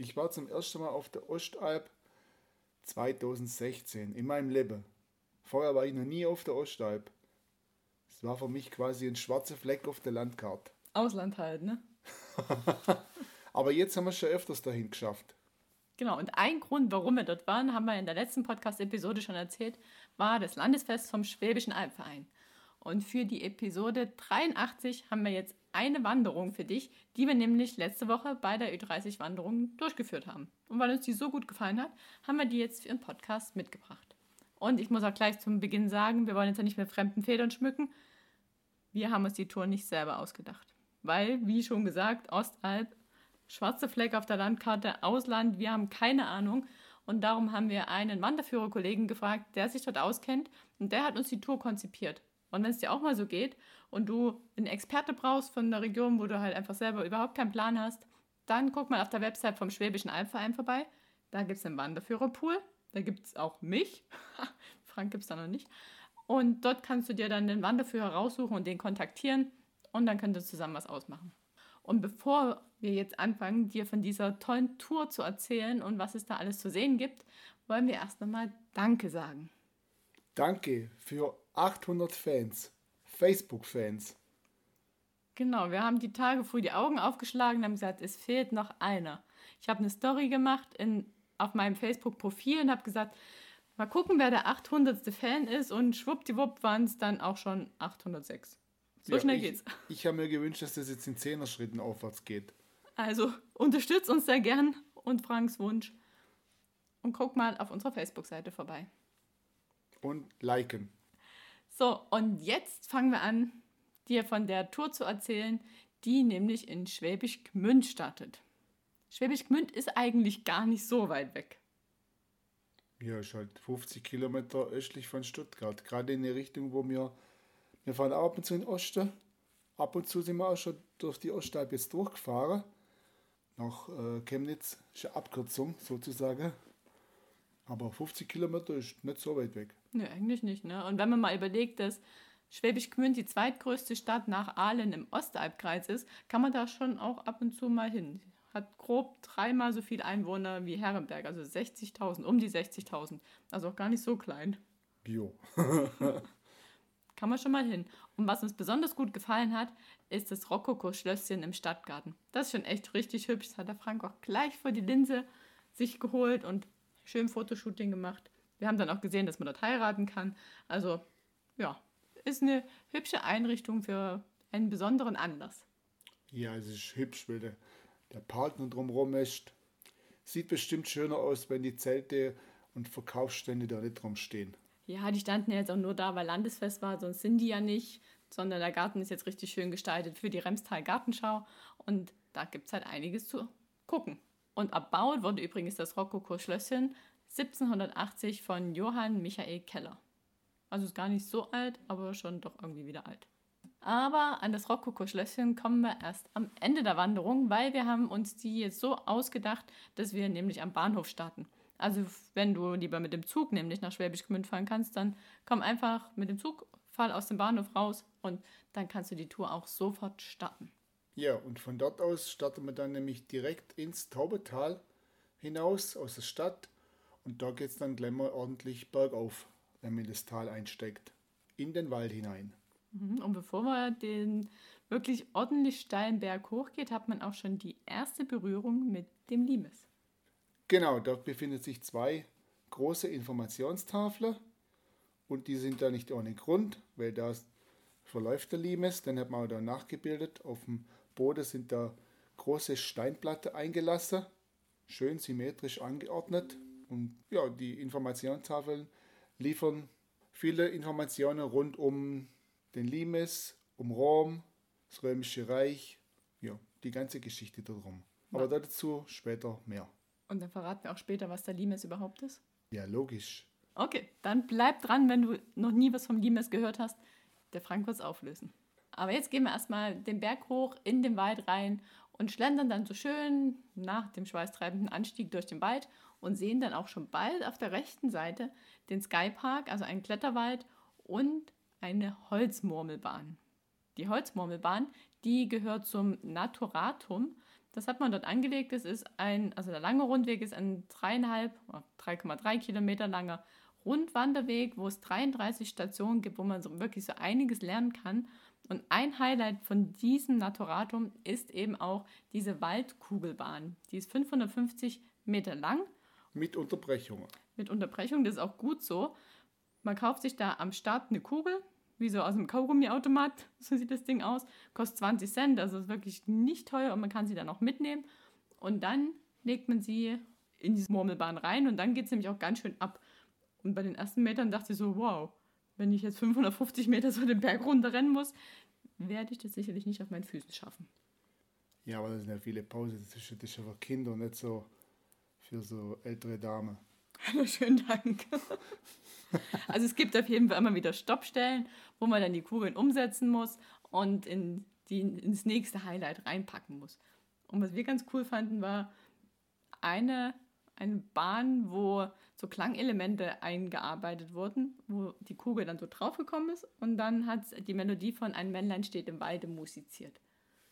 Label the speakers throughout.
Speaker 1: Ich war zum ersten Mal auf der Ostalb 2016 in meinem Leben. Vorher war ich noch nie auf der Ostalb. Es war für mich quasi ein schwarzer Fleck auf der Landkarte.
Speaker 2: Ausland halt, ne?
Speaker 1: Aber jetzt haben wir es schon öfters dahin geschafft.
Speaker 2: Genau, und ein Grund, warum wir dort waren, haben wir in der letzten Podcast-Episode schon erzählt, war das Landesfest vom Schwäbischen Albverein. Und für die Episode 83 haben wir jetzt eine Wanderung für dich, die wir nämlich letzte Woche bei der Ü30-Wanderung durchgeführt haben. Und weil uns die so gut gefallen hat, haben wir die jetzt für den Podcast mitgebracht. Und ich muss auch gleich zum Beginn sagen, wir wollen jetzt ja nicht mit fremden Federn schmücken. Wir haben uns die Tour nicht selber ausgedacht. Weil, wie schon gesagt, Ostalb, schwarze Fleck auf der Landkarte, Ausland, wir haben keine Ahnung. Und darum haben wir einen Wanderführerkollegen gefragt, der sich dort auskennt. Und der hat uns die Tour konzipiert. Und wenn es dir auch mal so geht und du einen Experte brauchst von der Region, wo du halt einfach selber überhaupt keinen Plan hast, dann guck mal auf der Website vom Schwäbischen Albverein vorbei. Da gibt es einen Wanderführerpool. Da gibt es auch mich. Frank gibt es da noch nicht. Und dort kannst du dir dann den Wanderführer raussuchen und den kontaktieren. Und dann könnt ihr zusammen was ausmachen. Und bevor wir jetzt anfangen, dir von dieser tollen Tour zu erzählen und was es da alles zu sehen gibt, wollen wir erst einmal Danke sagen.
Speaker 1: Danke für 800 Fans, Facebook-Fans.
Speaker 2: Genau, wir haben die Tage früh die Augen aufgeschlagen und haben gesagt, es fehlt noch einer. Ich habe eine Story gemacht in, auf meinem Facebook-Profil und habe gesagt, mal gucken, wer der 800. Fan ist und schwuppdiwupp waren es dann auch schon 806. So
Speaker 1: Ja,
Speaker 2: schnell
Speaker 1: ich,
Speaker 2: geht's.
Speaker 1: Ich habe mir gewünscht, dass das jetzt in 10er Schritten aufwärts geht.
Speaker 2: Also unterstützt uns sehr gern und Franks Wunsch. Und guck mal auf unserer Facebook-Seite vorbei.
Speaker 1: Und liken.
Speaker 2: So, und jetzt fangen wir an, dir von der Tour zu erzählen, die nämlich in Schwäbisch Gmünd startet. Schwäbisch Gmünd ist eigentlich gar nicht so weit weg.
Speaker 1: Ja, ist halt 50 Kilometer östlich von Stuttgart. Gerade in die Richtung, wo wir, wir fahren ab und zu in den Osten. Ab und zu sind wir auch schon durch die Ostalb jetzt durchgefahren. Nach äh, Chemnitz ist eine Abkürzung sozusagen. Aber 50 Kilometer ist nicht so weit weg.
Speaker 2: Nö, eigentlich nicht, ne? Und wenn man mal überlegt, dass Schwäbisch Gmünd die zweitgrößte Stadt nach Aalen im Ostalbkreis ist, kann man da schon auch ab und zu mal hin. Hat grob dreimal so viel Einwohner wie Herrenberg, also 60.000, um die 60.000. Also auch gar nicht so klein.
Speaker 1: Bio.
Speaker 2: Kann man schon mal hin. Und was uns besonders gut gefallen hat, ist das Rokoko-Schlösschen im Stadtgarten. Das ist schon echt richtig hübsch. Das hat der Frank auch gleich vor die Linse sich geholt und schön Fotoshooting gemacht. Wir haben dann auch gesehen, dass man dort heiraten kann. Also, ja, ist eine hübsche Einrichtung für einen besonderen Anlass.
Speaker 1: Ja, es ist hübsch, weil der, der Park nur drumherum ist. Sieht bestimmt schöner aus, wenn die Zelte und Verkaufsstände da nicht drum stehen.
Speaker 2: Ja, die standen ja jetzt auch nur da, weil Landesfest war, sonst sind die ja nicht. Sondern der Garten ist jetzt richtig schön gestaltet für die Remstal Gartenschau. Und da gibt es halt einiges zu gucken. Und erbaut wurde übrigens das Rokoko-Schlösschen 1780 von Johann Michael Keller. Also ist gar nicht so alt, aber schon doch irgendwie wieder alt. Aber an das Rokoko-Schlösschen kommen wir erst am Ende der Wanderung, weil wir haben uns die jetzt so ausgedacht, dass wir nämlich am Bahnhof starten. Also wenn du lieber mit dem Zug nämlich nach Schwäbisch Gmünd fahren kannst, dann komm einfach mit dem Zug, fall aus dem Bahnhof raus und dann kannst du die Tour auch sofort starten.
Speaker 1: Ja, und von dort aus starten wir dann nämlich direkt ins Taubetal hinaus aus der Stadt. Und da geht es dann gleich mal ordentlich bergauf, wenn man das Tal einsteigt. In den Wald hinein.
Speaker 2: Mhm, Und bevor man den wirklich ordentlich steilen Berg hochgeht, hat man auch schon die erste Berührung mit dem Limes.
Speaker 1: Genau, dort befinden sich zwei große Informationstafeln. Und die sind da nicht ohne Grund, weil da verläuft der Limes. Dann hat man auch da nachgebildet. Auf dem Boden sind da große Steinplatten eingelassen, schön symmetrisch angeordnet. Und ja, die Informationstafeln liefern viele Informationen rund um den Limes, um Rom, das Römische Reich, ja, die ganze Geschichte darum. Aber dazu später mehr.
Speaker 2: Und dann verraten wir auch später, was der Limes überhaupt ist.
Speaker 1: Ja, logisch.
Speaker 2: Okay, dann bleib dran, wenn du noch nie was vom Limes gehört hast. Der Frank wird es auflösen. Aber jetzt gehen wir erstmal den Berg hoch, in den Wald rein und schlendern dann so schön nach dem schweißtreibenden Anstieg durch den Wald und sehen dann auch schon bald auf der rechten Seite den Skypark, also einen Kletterwald und eine Holzmurmelbahn. Die Holzmurmelbahn, die gehört zum Naturatum. Das hat man dort angelegt. Das ist ein, also der lange Rundweg ist ein dreieinhalb, 3,3 Kilometer langer Rundwanderweg, wo es 33 Stationen gibt, wo man so wirklich so einiges lernen kann. Und ein Highlight von diesem Naturatum ist eben auch diese Waldkugelbahn. Die ist 550 Meter lang.
Speaker 1: Mit Unterbrechungen.
Speaker 2: Mit Unterbrechung, das ist auch gut so. Man kauft sich da am Start eine Kugel, wie so aus einem Kaugummiautomat, so sieht das Ding aus. Kostet 20 Cent, also ist wirklich nicht teuer und man kann sie dann auch mitnehmen. Und dann legt man sie in diese Murmelbahn rein und dann geht es nämlich auch ganz schön ab. Und bei den ersten Metern dachte ich so, wow, wenn ich jetzt 550 Meter so den Berg runterrennen muss, werde ich das sicherlich nicht auf meinen Füßen schaffen.
Speaker 1: Ja, aber das sind ja viele Pausen. Das ist, das ist ja für Kinder, nicht so für so ältere Damen.
Speaker 2: Hallo, schönen Dank. also es gibt auf jeden Fall immer wieder Stoppstellen, wo man dann die Kugeln umsetzen muss und in die, ins nächste Highlight reinpacken muss. Und was wir ganz cool fanden, war eine, eine Bahn, wo so Klangelemente eingearbeitet wurden, wo die Kugel dann so draufgekommen ist und dann hat die Melodie von Ein Männlein steht im Walde musiziert.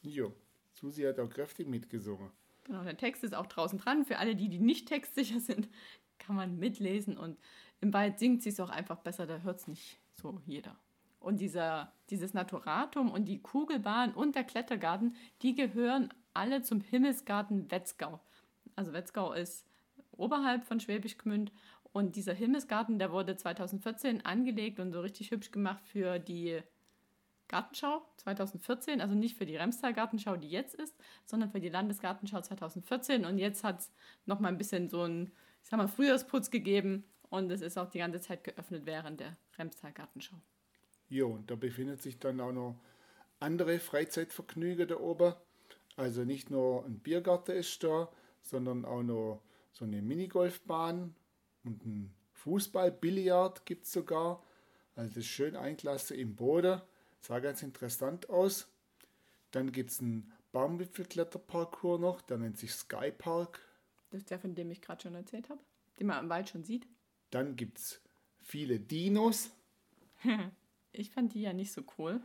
Speaker 1: Jo, Susi hat auch kräftig mitgesungen.
Speaker 2: Genau, der Text ist auch draußen dran. Für alle, die, die nicht textsicher sind, kann man mitlesen und im Wald singt sie es auch einfach besser, da hört es nicht so jeder. Und dieser, dieses Naturatum und die Kugelbahn und der Klettergarten, die gehören alle zum Himmelsgarten Wetzgau. Also Wetzgau ist oberhalb von Schwäbisch Gmünd und dieser Himmelsgarten, der wurde 2014 angelegt und so richtig hübsch gemacht für die Gartenschau 2014, also nicht für die Remstal Gartenschau, die jetzt ist, sondern für die Landesgartenschau 2014 und jetzt hat es nochmal ein bisschen so ein ich sag mal, Frühjahrsputz gegeben und es ist auch die ganze Zeit geöffnet während der Remstal Gartenschau.
Speaker 1: Jo, und da befindet sich dann auch noch andere Freizeitvergnügen da oben. Also nicht nur ein Biergarten ist da, sondern auch noch so eine Minigolfbahn und ein Fußball, Billard gibt es sogar. Also das ist schön eingelassen im Boden. Sah ganz interessant aus. Dann gibt es einen Baumwipfelkletterparcours noch, der nennt sich Skypark.
Speaker 2: Das ist der, von dem ich gerade schon erzählt habe, den man im Wald schon sieht.
Speaker 1: Dann gibt es viele Dinos.
Speaker 2: ich fand die ja nicht so cool.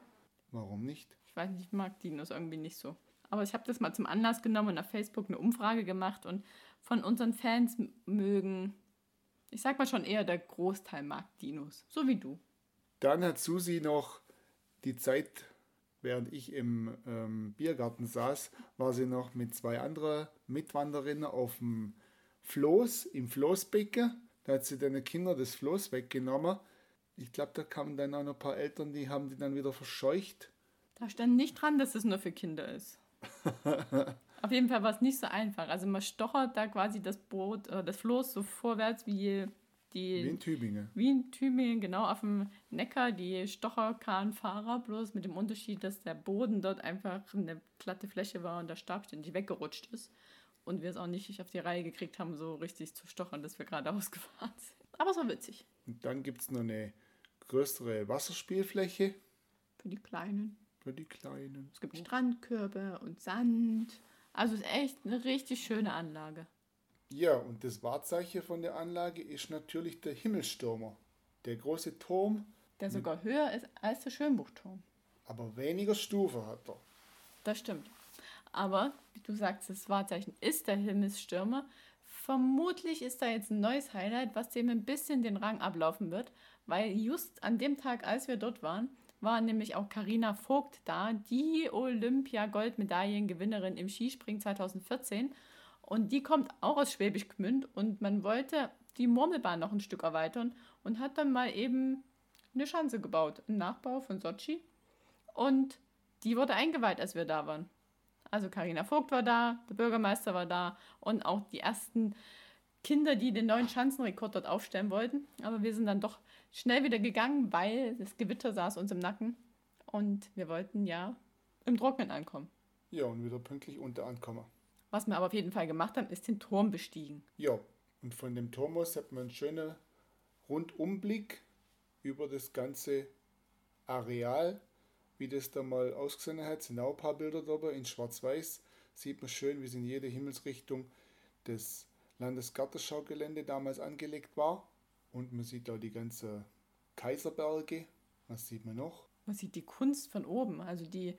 Speaker 1: Warum nicht?
Speaker 2: Ich weiß nicht, ich mag Dinos irgendwie nicht so. Aber ich habe das mal zum Anlass genommen und auf Facebook eine Umfrage gemacht und von unseren Fans mögen, ich sag mal schon eher, der Großteil mag Dinos. So wie du.
Speaker 1: Dann hat Susi noch die Zeit, während ich im ähm, Biergarten saß, war sie noch mit zwei anderen Mitwanderinnen auf dem Floß, im Floßbecken. Da hat sie den Kindern das Floß weggenommen. Ich glaube, da kamen dann auch noch ein paar Eltern, die haben die dann wieder verscheucht.
Speaker 2: Da stand nicht dran, dass es nur für Kinder ist. Auf jeden Fall war es nicht so einfach. Also man stochert da quasi das Boot, das Floß so vorwärts wie die.
Speaker 1: Wie in Tübingen.
Speaker 2: Wie in Tübingen, genau, auf dem Neckar, die Stocherkahnfahrer, bloß mit dem Unterschied, dass der Boden dort einfach eine glatte Fläche war und der Stab ständig weggerutscht ist. Und wir es auch nicht auf die Reihe gekriegt haben, so richtig zu stochern, dass wir gerade ausgefahren sind. Aber es war witzig.
Speaker 1: Und dann gibt es noch eine größere Wasserspielfläche.
Speaker 2: Für die Kleinen.
Speaker 1: Für die Kleinen.
Speaker 2: Es gibt Strandkörbe und Sand. Also es ist echt eine richtig schöne Anlage.
Speaker 1: Ja, und das Wahrzeichen von der Anlage ist natürlich der Himmelstürmer. Der große Turm.
Speaker 2: Der sogar höher ist als der Schönbuchturm.
Speaker 1: Aber weniger Stufe hat er.
Speaker 2: Das stimmt. Aber, wie du sagst, das Wahrzeichen ist der Himmelsstürmer. Vermutlich ist da jetzt ein neues Highlight, was dem ein bisschen den Rang ablaufen wird, weil just an dem Tag, als wir dort waren, war nämlich auch Karina Vogt da, die Olympia-Goldmedaillengewinnerin im Skispringen 2014. Und die kommt auch aus Schwäbisch Gmünd und man wollte die Murmelbahn noch ein Stück erweitern und hat dann mal eben eine Schanze gebaut, ein Nachbau von Sochi. Und die wurde eingeweiht, als wir da waren. Also Karina Vogt war da, der Bürgermeister war da und auch die ersten Kinder, die den neuen Schanzenrekord dort aufstellen wollten. Aber wir sind dann doch schnell wieder gegangen, weil das Gewitter saß uns im Nacken und wir wollten ja im Trocknen ankommen.
Speaker 1: Ja, und wieder pünktlich unter ankommen.
Speaker 2: Was wir aber auf jeden Fall gemacht haben, ist den Turm bestiegen.
Speaker 1: Ja, und von dem Turm aus hat man einen schönen Rundumblick über das ganze Areal, wie das da mal ausgesehen hat. Es sind auch ein paar Bilder dabei in Schwarz-Weiß. Sieht man schön, wie es in jede Himmelsrichtung das Landesgartenschaugelände damals angelegt war. Und man sieht auch die ganzen Kaiserberge. Was sieht man noch?
Speaker 2: Man sieht die Kunst von oben. Also die,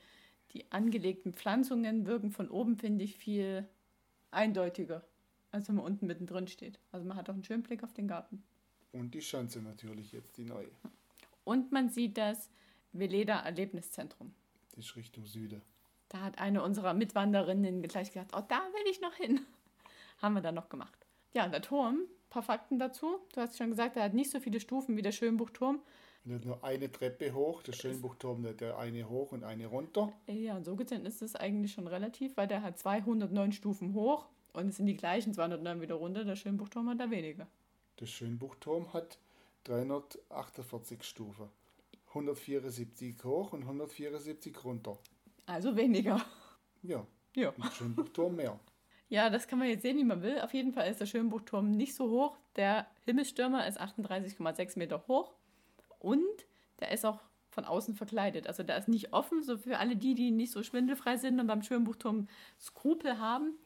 Speaker 2: die angelegten Pflanzungen wirken von oben, finde ich, viel eindeutiger, als wenn man unten mittendrin steht. Also man hat auch einen schönen Blick auf den Garten.
Speaker 1: Und die Schanze natürlich jetzt, die neue.
Speaker 2: Und man sieht das Veleda Erlebniszentrum.
Speaker 1: Das ist Richtung Süden.
Speaker 2: Da hat eine unserer Mitwanderinnen gleich gesagt, oh, da will ich noch hin. Haben wir dann noch gemacht. Ja, der Turm, ein paar Fakten dazu. Du hast schon gesagt, er hat nicht so viele Stufen wie der Schönbuchturm.
Speaker 1: Er hat nur eine Treppe hoch, der Schönbuchturm hat der eine hoch und eine runter.
Speaker 2: Ja, und so gesehen ist es eigentlich schon relativ, weil der hat 209 Stufen hoch und es sind die gleichen 209 wieder runter. Der Schönbuchturm hat da weniger.
Speaker 1: Der Schönbuchturm hat 348 Stufen. 174 hoch und 174 runter.
Speaker 2: Also weniger.
Speaker 1: Ja.
Speaker 2: Ja.
Speaker 1: Schönbuchturm mehr.
Speaker 2: Ja, das kann man jetzt sehen, wie man will. Auf jeden Fall ist der Schönbuchturm nicht so hoch. Der Himmelsstürmer ist 38,6 Meter hoch und der ist auch von außen verkleidet. Also der ist nicht offen, so für alle die, die nicht so schwindelfrei sind und beim Schönbuchturm Skrupel haben.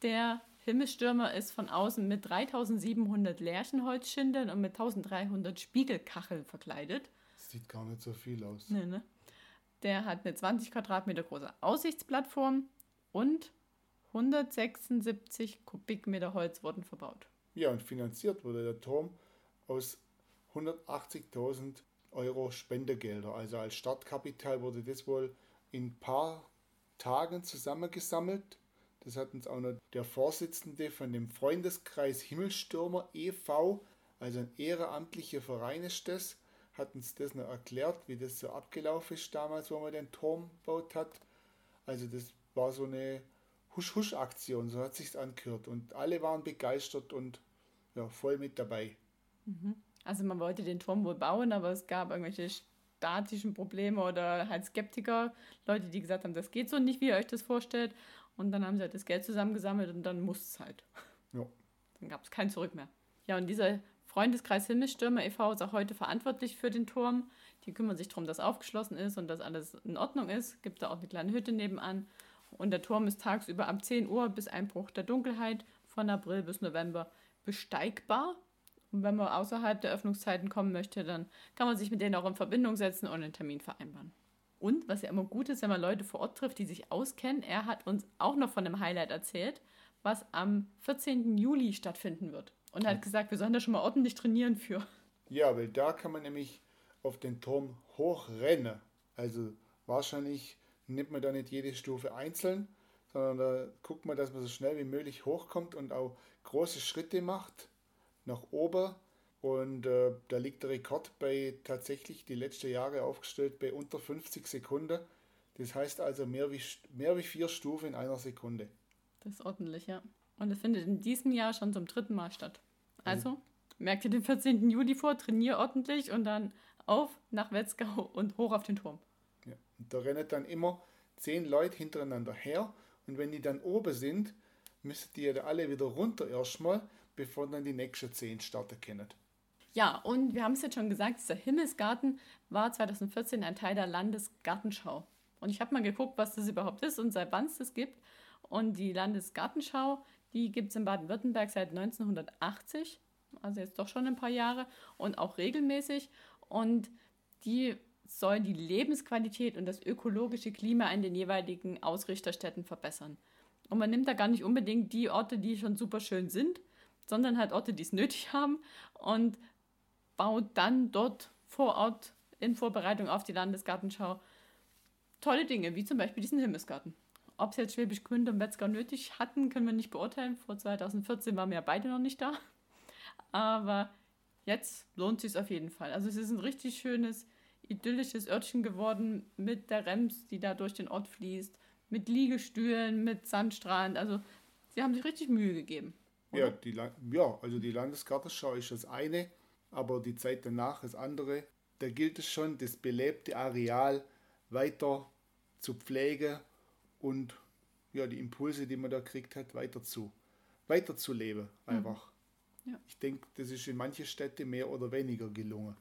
Speaker 2: Der Himmelsstürmer ist von außen mit 3700 Lärchenholzschindeln und mit 1300 Spiegelkacheln verkleidet.
Speaker 1: Sieht gar nicht so viel aus.
Speaker 2: Nee, ne? Der hat eine 20 Quadratmeter große Aussichtsplattform und 176 Kubikmeter Holz wurden verbaut.
Speaker 1: Ja, und finanziert wurde der Turm aus 180.000 Euro Spendegelder. Also als Startkapital wurde das wohl in ein paar Tagen zusammengesammelt. Das hat uns auch noch der Vorsitzende von dem Freundeskreis Himmelstürmer e.V., also ein ehrenamtlicher Verein ist das, hat uns das noch erklärt, wie das so abgelaufen ist damals, wo man den Turm gebaut hat. Also das war so eine Husch-Husch-Aktion, so hat sich's angehört. Und alle waren begeistert und ja, voll mit dabei.
Speaker 2: Also man wollte den Turm wohl bauen, aber es gab irgendwelche statischen Probleme oder halt Skeptiker, Leute, die gesagt haben, das geht so nicht, wie ihr euch das vorstellt. Und dann haben sie halt das Geld zusammengesammelt und dann muss es halt.
Speaker 1: Ja.
Speaker 2: Dann gab es kein Zurück mehr. Ja, und dieser Freundeskreis Himmelsstürmer e.V. ist auch heute verantwortlich für den Turm. Die kümmern sich darum, dass aufgeschlossen ist und dass alles in Ordnung ist. Gibt da auch eine kleine Hütte nebenan. Und der Turm ist tagsüber ab 10 Uhr bis Einbruch der Dunkelheit von April bis November besteigbar. Und wenn man außerhalb der Öffnungszeiten kommen möchte, dann kann man sich mit denen auch in Verbindung setzen und einen Termin vereinbaren. Und was ja immer gut ist, wenn man Leute vor Ort trifft, die sich auskennen, er hat uns auch noch von einem Highlight erzählt, was am 14. Juli stattfinden wird. Und er hat gesagt, wir sollen da schon mal ordentlich trainieren für.
Speaker 1: Ja, weil da kann man nämlich auf den Turm hochrennen. Also wahrscheinlich nimmt man da nicht jede Stufe einzeln, sondern da guckt man, dass man so schnell wie möglich hochkommt und auch große Schritte macht nach oben. Und äh, da liegt der Rekord bei tatsächlich die letzten Jahre aufgestellt bei unter 50 Sekunden. Das heißt also mehr wie, mehr wie vier Stufen in einer Sekunde.
Speaker 2: Das ist ordentlich, ja. Und es findet in diesem Jahr schon zum dritten Mal statt. Also, merkt ihr den 14. Juli vor, trainier ordentlich und dann auf nach Wetzgau und hoch auf den Turm.
Speaker 1: Und da rennen dann immer zehn Leute hintereinander her. Und wenn die dann oben sind, müssen die ja alle wieder runter erstmal, bevor dann die nächsten zehn starten können.
Speaker 2: Ja, und wir haben es jetzt schon gesagt, dieser Himmelsgarten war 2014 ein Teil der Landesgartenschau. Und ich habe mal geguckt, was das überhaupt ist und seit wann es das gibt. Und die Landesgartenschau, die gibt es in Baden-Württemberg seit 1980, also jetzt doch schon ein paar Jahre und auch regelmäßig. Und die soll die Lebensqualität und das ökologische Klima in den jeweiligen Ausrichterstädten verbessern. Und man nimmt da gar nicht unbedingt die Orte, die schon super schön sind, sondern halt Orte, die es nötig haben und baut dann dort vor Ort in Vorbereitung auf die Landesgartenschau tolle Dinge, wie zum Beispiel diesen Himmelsgarten. Ob es jetzt Schwäbisch Gmünd und Wetzgar nötig hatten, können wir nicht beurteilen. Vor 2014 waren wir ja beide noch nicht da. Aber jetzt lohnt es sich auf jeden Fall. Also es ist ein richtig schönes, idyllisches Örtchen geworden mit der Rems, die da durch den Ort fließt, mit Liegestühlen, mit Sandstrand. Also sie haben sich richtig Mühe gegeben.
Speaker 1: Ja, die, ja, also die Landesgartenschau ist das eine, aber die Zeit danach das andere. Da gilt es schon, das belebte Areal weiter zu pflegen und ja, die Impulse, die man da kriegt hat, weiter zu, weiterzuleben einfach.
Speaker 2: Mhm. Ja.
Speaker 1: Ich denke, das ist in manchen Städten mehr oder weniger gelungen.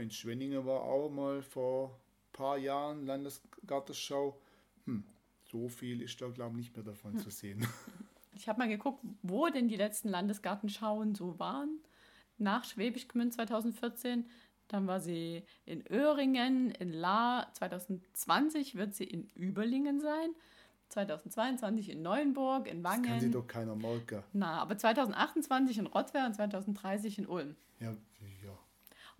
Speaker 1: In Schwenningen war auch mal vor ein paar Jahren Landesgartenschau. Hm, so viel ist da, glaube ich, nicht mehr davon zu sehen.
Speaker 2: Ich habe mal geguckt, wo denn die letzten Landesgartenschauen so waren. Nach Schwäbisch Gmünd 2014. Dann war sie in Öhringen, in La. 2020 wird sie in Überlingen sein. 2022 in Neuenburg, in Wangen.
Speaker 1: Das kann sich doch keiner merken.
Speaker 2: Na, aber 2028 in Rottweil und 2030 in Ulm.
Speaker 1: Ja, ja.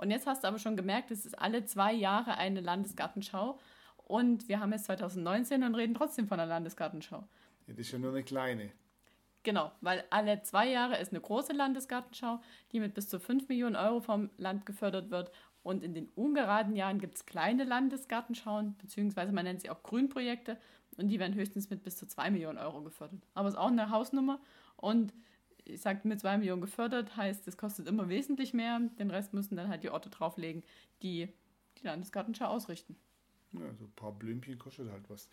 Speaker 2: Und jetzt hast du aber schon gemerkt, es ist alle zwei Jahre eine Landesgartenschau. Und wir haben jetzt 2019 und reden trotzdem von einer Landesgartenschau.
Speaker 1: das ist ja nur eine kleine.
Speaker 2: Genau, weil alle zwei Jahre ist eine große Landesgartenschau, die mit bis zu 5 Millionen Euro vom Land gefördert wird. Und in den ungeraden Jahren gibt es kleine Landesgartenschauen, beziehungsweise man nennt sie auch Grünprojekte. Und die werden höchstens mit bis zu 2 Millionen Euro gefördert. Aber es ist auch eine Hausnummer. Und ich sage, mit 2 Millionen gefördert heißt, es kostet immer wesentlich mehr. Den Rest müssen dann halt die Orte drauflegen, die die Landesgartenschau ausrichten.
Speaker 1: Ja, so ein paar Blümchen kostet halt was.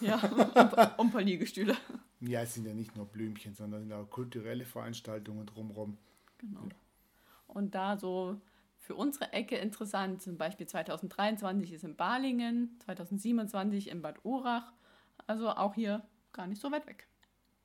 Speaker 2: Ja, und, ein paar Liegestühle.
Speaker 1: Ja, es sind ja nicht nur Blümchen, sondern auch kulturelle Veranstaltungen drumherum.
Speaker 2: Genau. Und da so für unsere Ecke interessant, zum Beispiel 2023 ist in Balingen, 2027 in Bad Urach, also auch hier gar nicht so weit weg.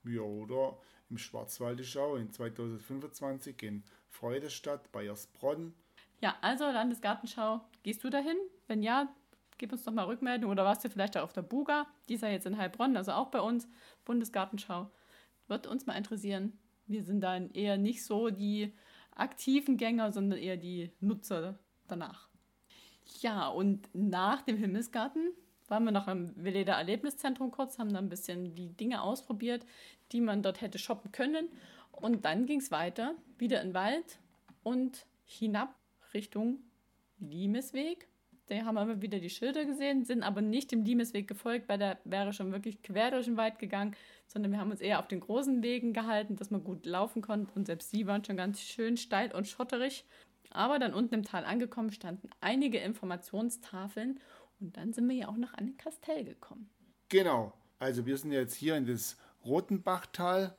Speaker 1: Ja, oder im Schwarzwaldischau in 2025 in Freudestadt, Bayersbronn.
Speaker 2: Ja, also Landesgartenschau, gehst du dahin? Wenn ja, gib uns doch mal Rückmeldung oder warst du vielleicht auch auf der Buga, die ist ja jetzt in Heilbronn, also auch bei uns, Bundesgartenschau. Wird uns mal interessieren. Wir sind dann eher nicht so die aktiven Gänger, sondern eher die Nutzer danach. Ja, und nach dem Himmelsgarten waren wir noch im Veleda Erlebniszentrum kurz, haben dann ein bisschen die Dinge ausprobiert, die man dort hätte shoppen können. Und dann ging es weiter, wieder in den Wald und hinab Richtung Limesweg. Da haben wir immer wieder die Schilder gesehen, sind aber nicht dem Limesweg gefolgt, weil der wäre schon wirklich quer durch den Wald gegangen, sondern wir haben uns eher auf den großen Wegen gehalten, dass man gut laufen konnte. Und selbst die waren schon ganz schön steil und schotterig. Aber dann unten im Tal angekommen standen einige Informationstafeln und dann sind wir ja auch noch an den Kastell gekommen.
Speaker 1: Genau, also wir sind jetzt hier in das Rotenbachtal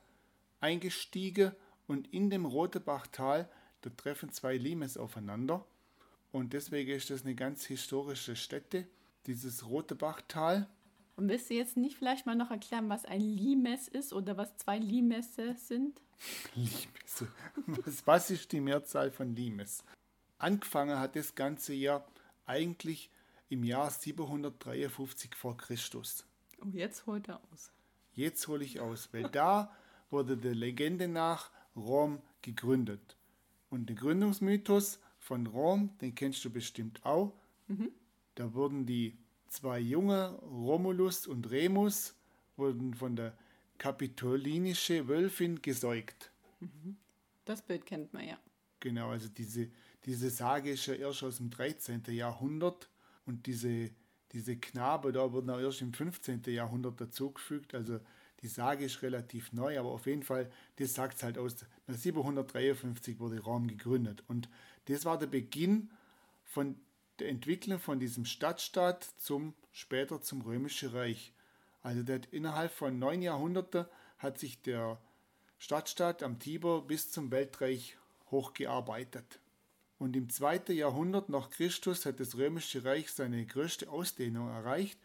Speaker 1: eingestiegen und in dem Rotenbachtal, da treffen zwei Limes aufeinander und deswegen ist das eine ganz historische Stätte, dieses Rotebachtal.
Speaker 2: Und willst du jetzt nicht vielleicht mal noch erklären, was ein Limes ist oder was zwei Limesse sind?
Speaker 1: Limes. Was, was ist die Mehrzahl von Limes? Angefangen hat das Ganze ja eigentlich im Jahr 753 vor Christus.
Speaker 2: Oh, jetzt holt er aus.
Speaker 1: Jetzt hole ich aus, weil da wurde der Legende nach Rom gegründet. Und der Gründungsmythos von Rom, den kennst du bestimmt auch. Da wurden die zwei Junge, Romulus und Remus, wurden von der kapitolinischen Wölfin gesäugt.
Speaker 2: Das Bild kennt man ja.
Speaker 1: Genau, also diese, diese Sage ist ja erst aus dem 13. Jahrhundert und diese, diese Knabe da wurden auch erst im 15. Jahrhundert dazugefügt. Also die Sage ist relativ neu, aber auf jeden Fall, das sagt es halt aus. 753 wurde Rom gegründet und das war der Beginn von der Entwicklung von diesem Stadtstaat zum später zum Römischen Reich. Also der, innerhalb von neun Jahrhunderten hat sich der Stadtstaat am Tiber bis zum Weltreich hochgearbeitet. Und im zweiten Jahrhundert nach Christus hat das Römische Reich seine größte Ausdehnung erreicht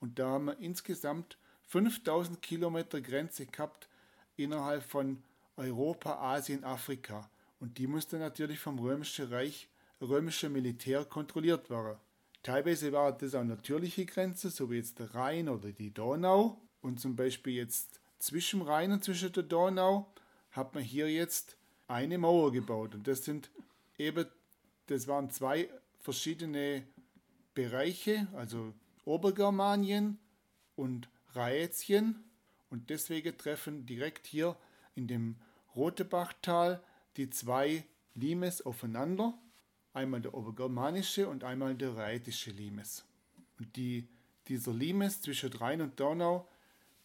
Speaker 1: und da haben wir insgesamt 5000 Kilometer Grenze gehabt innerhalb von Europa, Asien, Afrika. Und die musste natürlich vom Römischen Reich, römischen Militär kontrolliert werden. Teilweise war das auch natürliche Grenze, so wie jetzt der Rhein oder die Donau. Und zum Beispiel jetzt zwischen Rhein und zwischen der Donau hat man hier jetzt eine Mauer gebaut. Und das sind eben, das waren zwei verschiedene Bereiche, also Obergermanien und Raetien. Und deswegen treffen direkt hier in dem Rotebachtal die zwei Limes aufeinander. Einmal der obergermanische und einmal der raetische Limes. Und die, dieser Limes zwischen Rhein und Donau,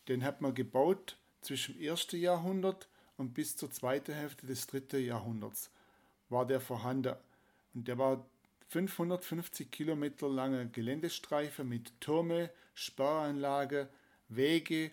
Speaker 1: den hat man gebaut zwischen dem ersten Jahrhundert und bis zur zweiten Hälfte des dritten Jahrhunderts war der vorhanden. Und der war 550 Kilometer lange Geländestreifen mit Türme, Sperranlage, Wege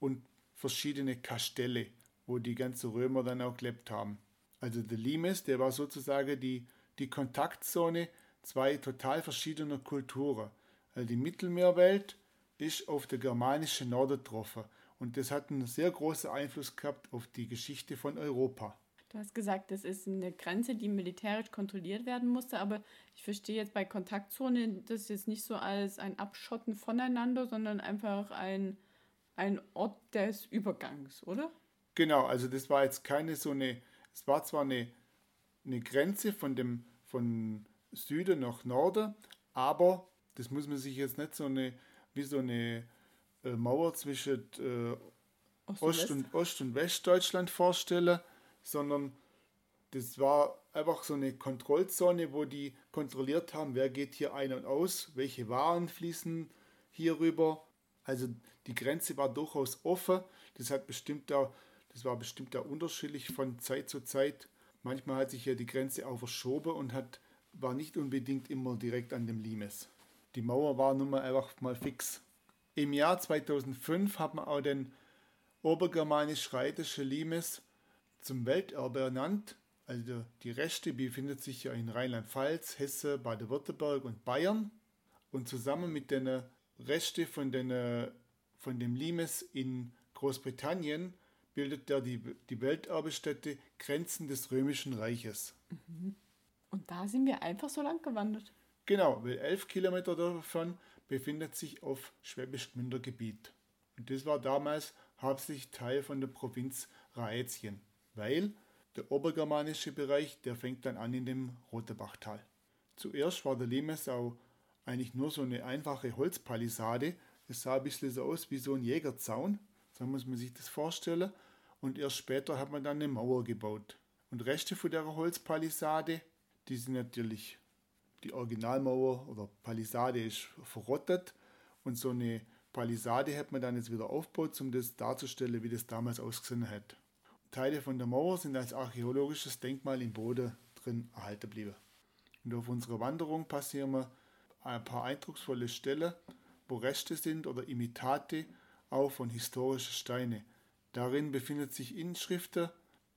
Speaker 1: und verschiedene Kastelle, wo die ganzen Römer dann auch gelebt haben. Also der Limes, der war sozusagen die, die Kontaktzone zwei total verschiedener Kulturen. Also die Mittelmeerwelt ist auf der germanische Norden getroffen und das hat einen sehr großen Einfluss gehabt auf die Geschichte von Europa.
Speaker 2: Du hast gesagt, das ist eine Grenze, die militärisch kontrolliert werden musste, aber ich verstehe jetzt bei Kontaktzonen das jetzt nicht so als ein Abschotten voneinander, sondern einfach ein, ein Ort des Übergangs, oder?
Speaker 1: Genau, also das war jetzt keine so eine, es war zwar eine, eine Grenze von dem von Süden nach Norden, aber das muss man sich jetzt nicht so eine, wie so eine äh, Mauer zwischen äh, Ost, Ost, und, Ost und Westdeutschland vorstellen, sondern das war einfach so eine Kontrollzone, wo die kontrolliert haben, wer geht hier ein und aus, welche Waren fließen hier rüber. Also die Grenze war durchaus offen. Das hat bestimmt da, das war bestimmt da unterschiedlich von Zeit zu Zeit. Manchmal hat sich ja die Grenze auch verschoben und hat, war nicht unbedingt immer direkt an dem Limes. Die Mauer war nun mal einfach mal fix. Im Jahr 2005 hat man auch den obergermanisch-rheinische Limes zum Welterbe ernannt. Also die Reste befindet sich ja in Rheinland-Pfalz, Hesse, Baden-Württemberg und Bayern. Und zusammen mit den Resten von, den, von dem Limes in Großbritannien bildet er die, die Welterbestätte Grenzen des Römischen Reiches.
Speaker 2: Mhm. Und da sind wir einfach so lang gewandert.
Speaker 1: Genau, weil elf Kilometer davon befindet sich auf Schwäbisch Gmünder Gebiet. Und das war damals hauptsächlich Teil von der Provinz Raetien weil der obergermanische Bereich, der fängt dann an in dem Rotebachtal. Zuerst war der Lemesau eigentlich nur so eine einfache Holzpalisade. Es sah ein bisschen so aus wie so ein Jägerzaun, so muss man sich das vorstellen. Und erst später hat man dann eine Mauer gebaut. Und Reste von der Holzpalisade, die sind natürlich, die Originalmauer oder Palisade ist verrottet. Und so eine Palisade hat man dann jetzt wieder aufgebaut, um das darzustellen, wie das damals ausgesehen hat. Teile von der Mauer sind als archäologisches Denkmal im Boden drin erhalten geblieben. Und auf unserer Wanderung passieren wir ein paar eindrucksvolle Stellen, wo Reste sind oder Imitate auch von historischen Steinen. Darin befinden sich Inschriften,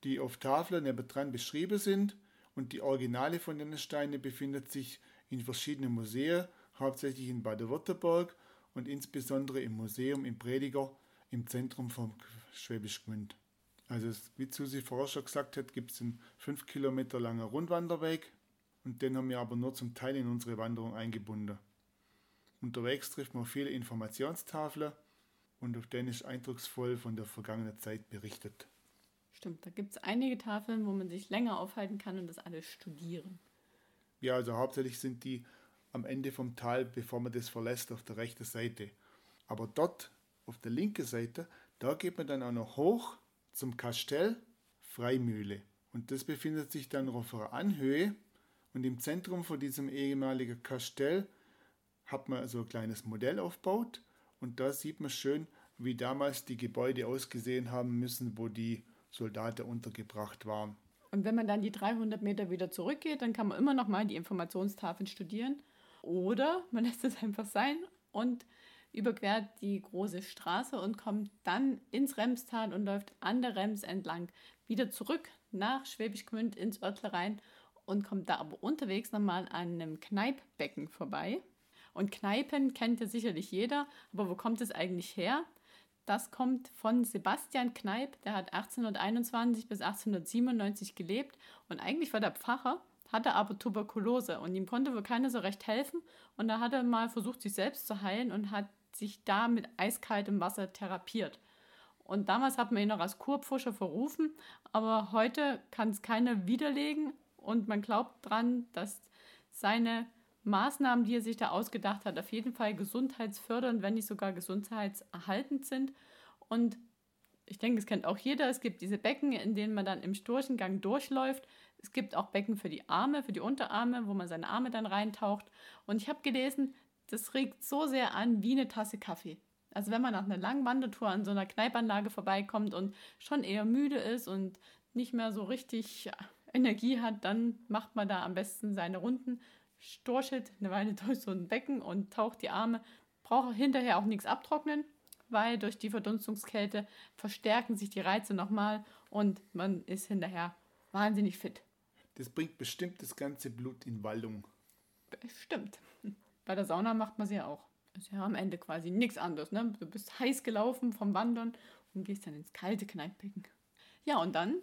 Speaker 1: die auf Tafeln nebendran beschrieben sind und die Originale von den Steinen befinden sich in verschiedenen Museen, hauptsächlich in Baden-Württemberg und insbesondere im Museum im Prediger im Zentrum von Schwäbisch Gmünd. Also wie Susi vorher schon gesagt hat, gibt es einen 5 Kilometer langen Rundwanderweg und den haben wir aber nur zum Teil in unsere Wanderung eingebunden. Unterwegs trifft man viele Informationstafeln und auf denen ist eindrucksvoll von der vergangenen Zeit berichtet.
Speaker 2: Stimmt, da gibt es einige Tafeln, wo man sich länger aufhalten kann und das alles studieren.
Speaker 1: Ja, also hauptsächlich sind die am Ende vom Tal, bevor man das verlässt, auf der rechten Seite. Aber dort, auf der linken Seite, da geht man dann auch noch hoch zum Kastell Freimühle. Und das befindet sich dann auf einer Anhöhe. Und im Zentrum von diesem ehemaligen Kastell hat man so ein kleines Modell aufgebaut. Und da sieht man schön, wie damals die Gebäude ausgesehen haben müssen, wo die Soldaten untergebracht waren.
Speaker 2: Und wenn man dann die 300 Meter wieder zurückgeht, dann kann man immer noch mal die Informationstafeln studieren. Oder man lässt es einfach sein und überquert die große Straße und kommt dann ins Remstal und läuft an der Rems entlang wieder zurück nach Schwäbisch Gmünd ins Örtle rein und kommt da aber unterwegs nochmal an einem Kneippbecken vorbei. Und Kneipen kennt ja sicherlich jeder, aber wo kommt es eigentlich her? Das kommt von Sebastian Kneip, der hat 1821 bis 1897 gelebt und eigentlich war der Pfarrer, hatte aber Tuberkulose und ihm konnte wohl keiner so recht helfen und da hat er mal versucht, sich selbst zu heilen und hat sich da mit eiskaltem Wasser therapiert. Und damals hat man ihn noch als Kurpfuscher verrufen, aber heute kann es keiner widerlegen und man glaubt dran, dass seine Maßnahmen, die er sich da ausgedacht hat, auf jeden Fall gesundheitsfördernd, wenn nicht sogar gesundheitserhaltend sind. Und ich denke, es kennt auch jeder. Es gibt diese Becken, in denen man dann im Storchengang durchläuft. Es gibt auch Becken für die Arme, für die Unterarme, wo man seine Arme dann reintaucht. Und ich habe gelesen, das regt so sehr an wie eine Tasse Kaffee. Also wenn man nach einer langen Wandertour an so einer Kneipanlage vorbeikommt und schon eher müde ist und nicht mehr so richtig Energie hat, dann macht man da am besten seine Runden, storchelt eine Weile durch so ein Becken und taucht die Arme. Braucht hinterher auch nichts abtrocknen, weil durch die Verdunstungskälte verstärken sich die Reize nochmal und man ist hinterher wahnsinnig fit.
Speaker 1: Das bringt bestimmt das ganze Blut in Wallung.
Speaker 2: Bestimmt. Bei der Sauna macht man sie ja auch. Ist ja am Ende quasi nichts anderes. Ne? Du bist heiß gelaufen vom Wandern und gehst dann ins kalte Kneipicken. Ja, und dann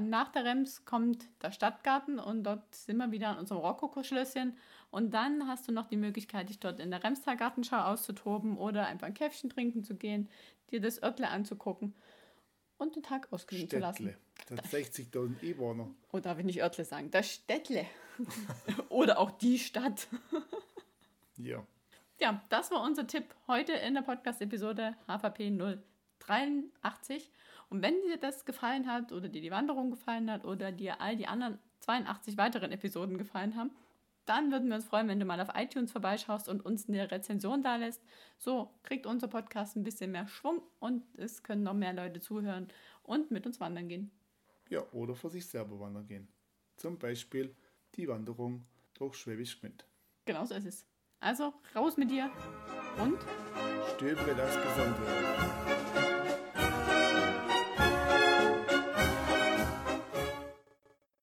Speaker 2: nach der Rems kommt der Stadtgarten und dort sind wir wieder an unserem Rokoko-Schlösschen. Und dann hast du noch die Möglichkeit, dich dort in der Remster Gartenschau auszutoben oder einfach ein Käffchen trinken zu gehen, dir das Örtle anzugucken und den Tag ausklingen zu lassen.
Speaker 1: Das hat 60.000 Einwohner.
Speaker 2: Oh, darf ich nicht Örtle sagen? Das Städtle. oder auch die Stadt.
Speaker 1: Ja.
Speaker 2: Ja, das war unser Tipp heute in der Podcast-Episode HVP 083. Und wenn dir das gefallen hat oder dir die Wanderung gefallen hat oder dir all die anderen 82 weiteren Episoden gefallen haben, dann würden wir uns freuen, wenn du mal auf iTunes vorbeischaust und uns eine Rezension da lässt. So kriegt unser Podcast ein bisschen mehr Schwung und es können noch mehr Leute zuhören und mit uns wandern gehen.
Speaker 1: Ja, oder für sich selber wandern gehen. Zum Beispiel die Wanderung durch Schwäbisch Gmünd.
Speaker 2: Genau so ist es. Also raus mit dir und
Speaker 1: stöbere das Besondere.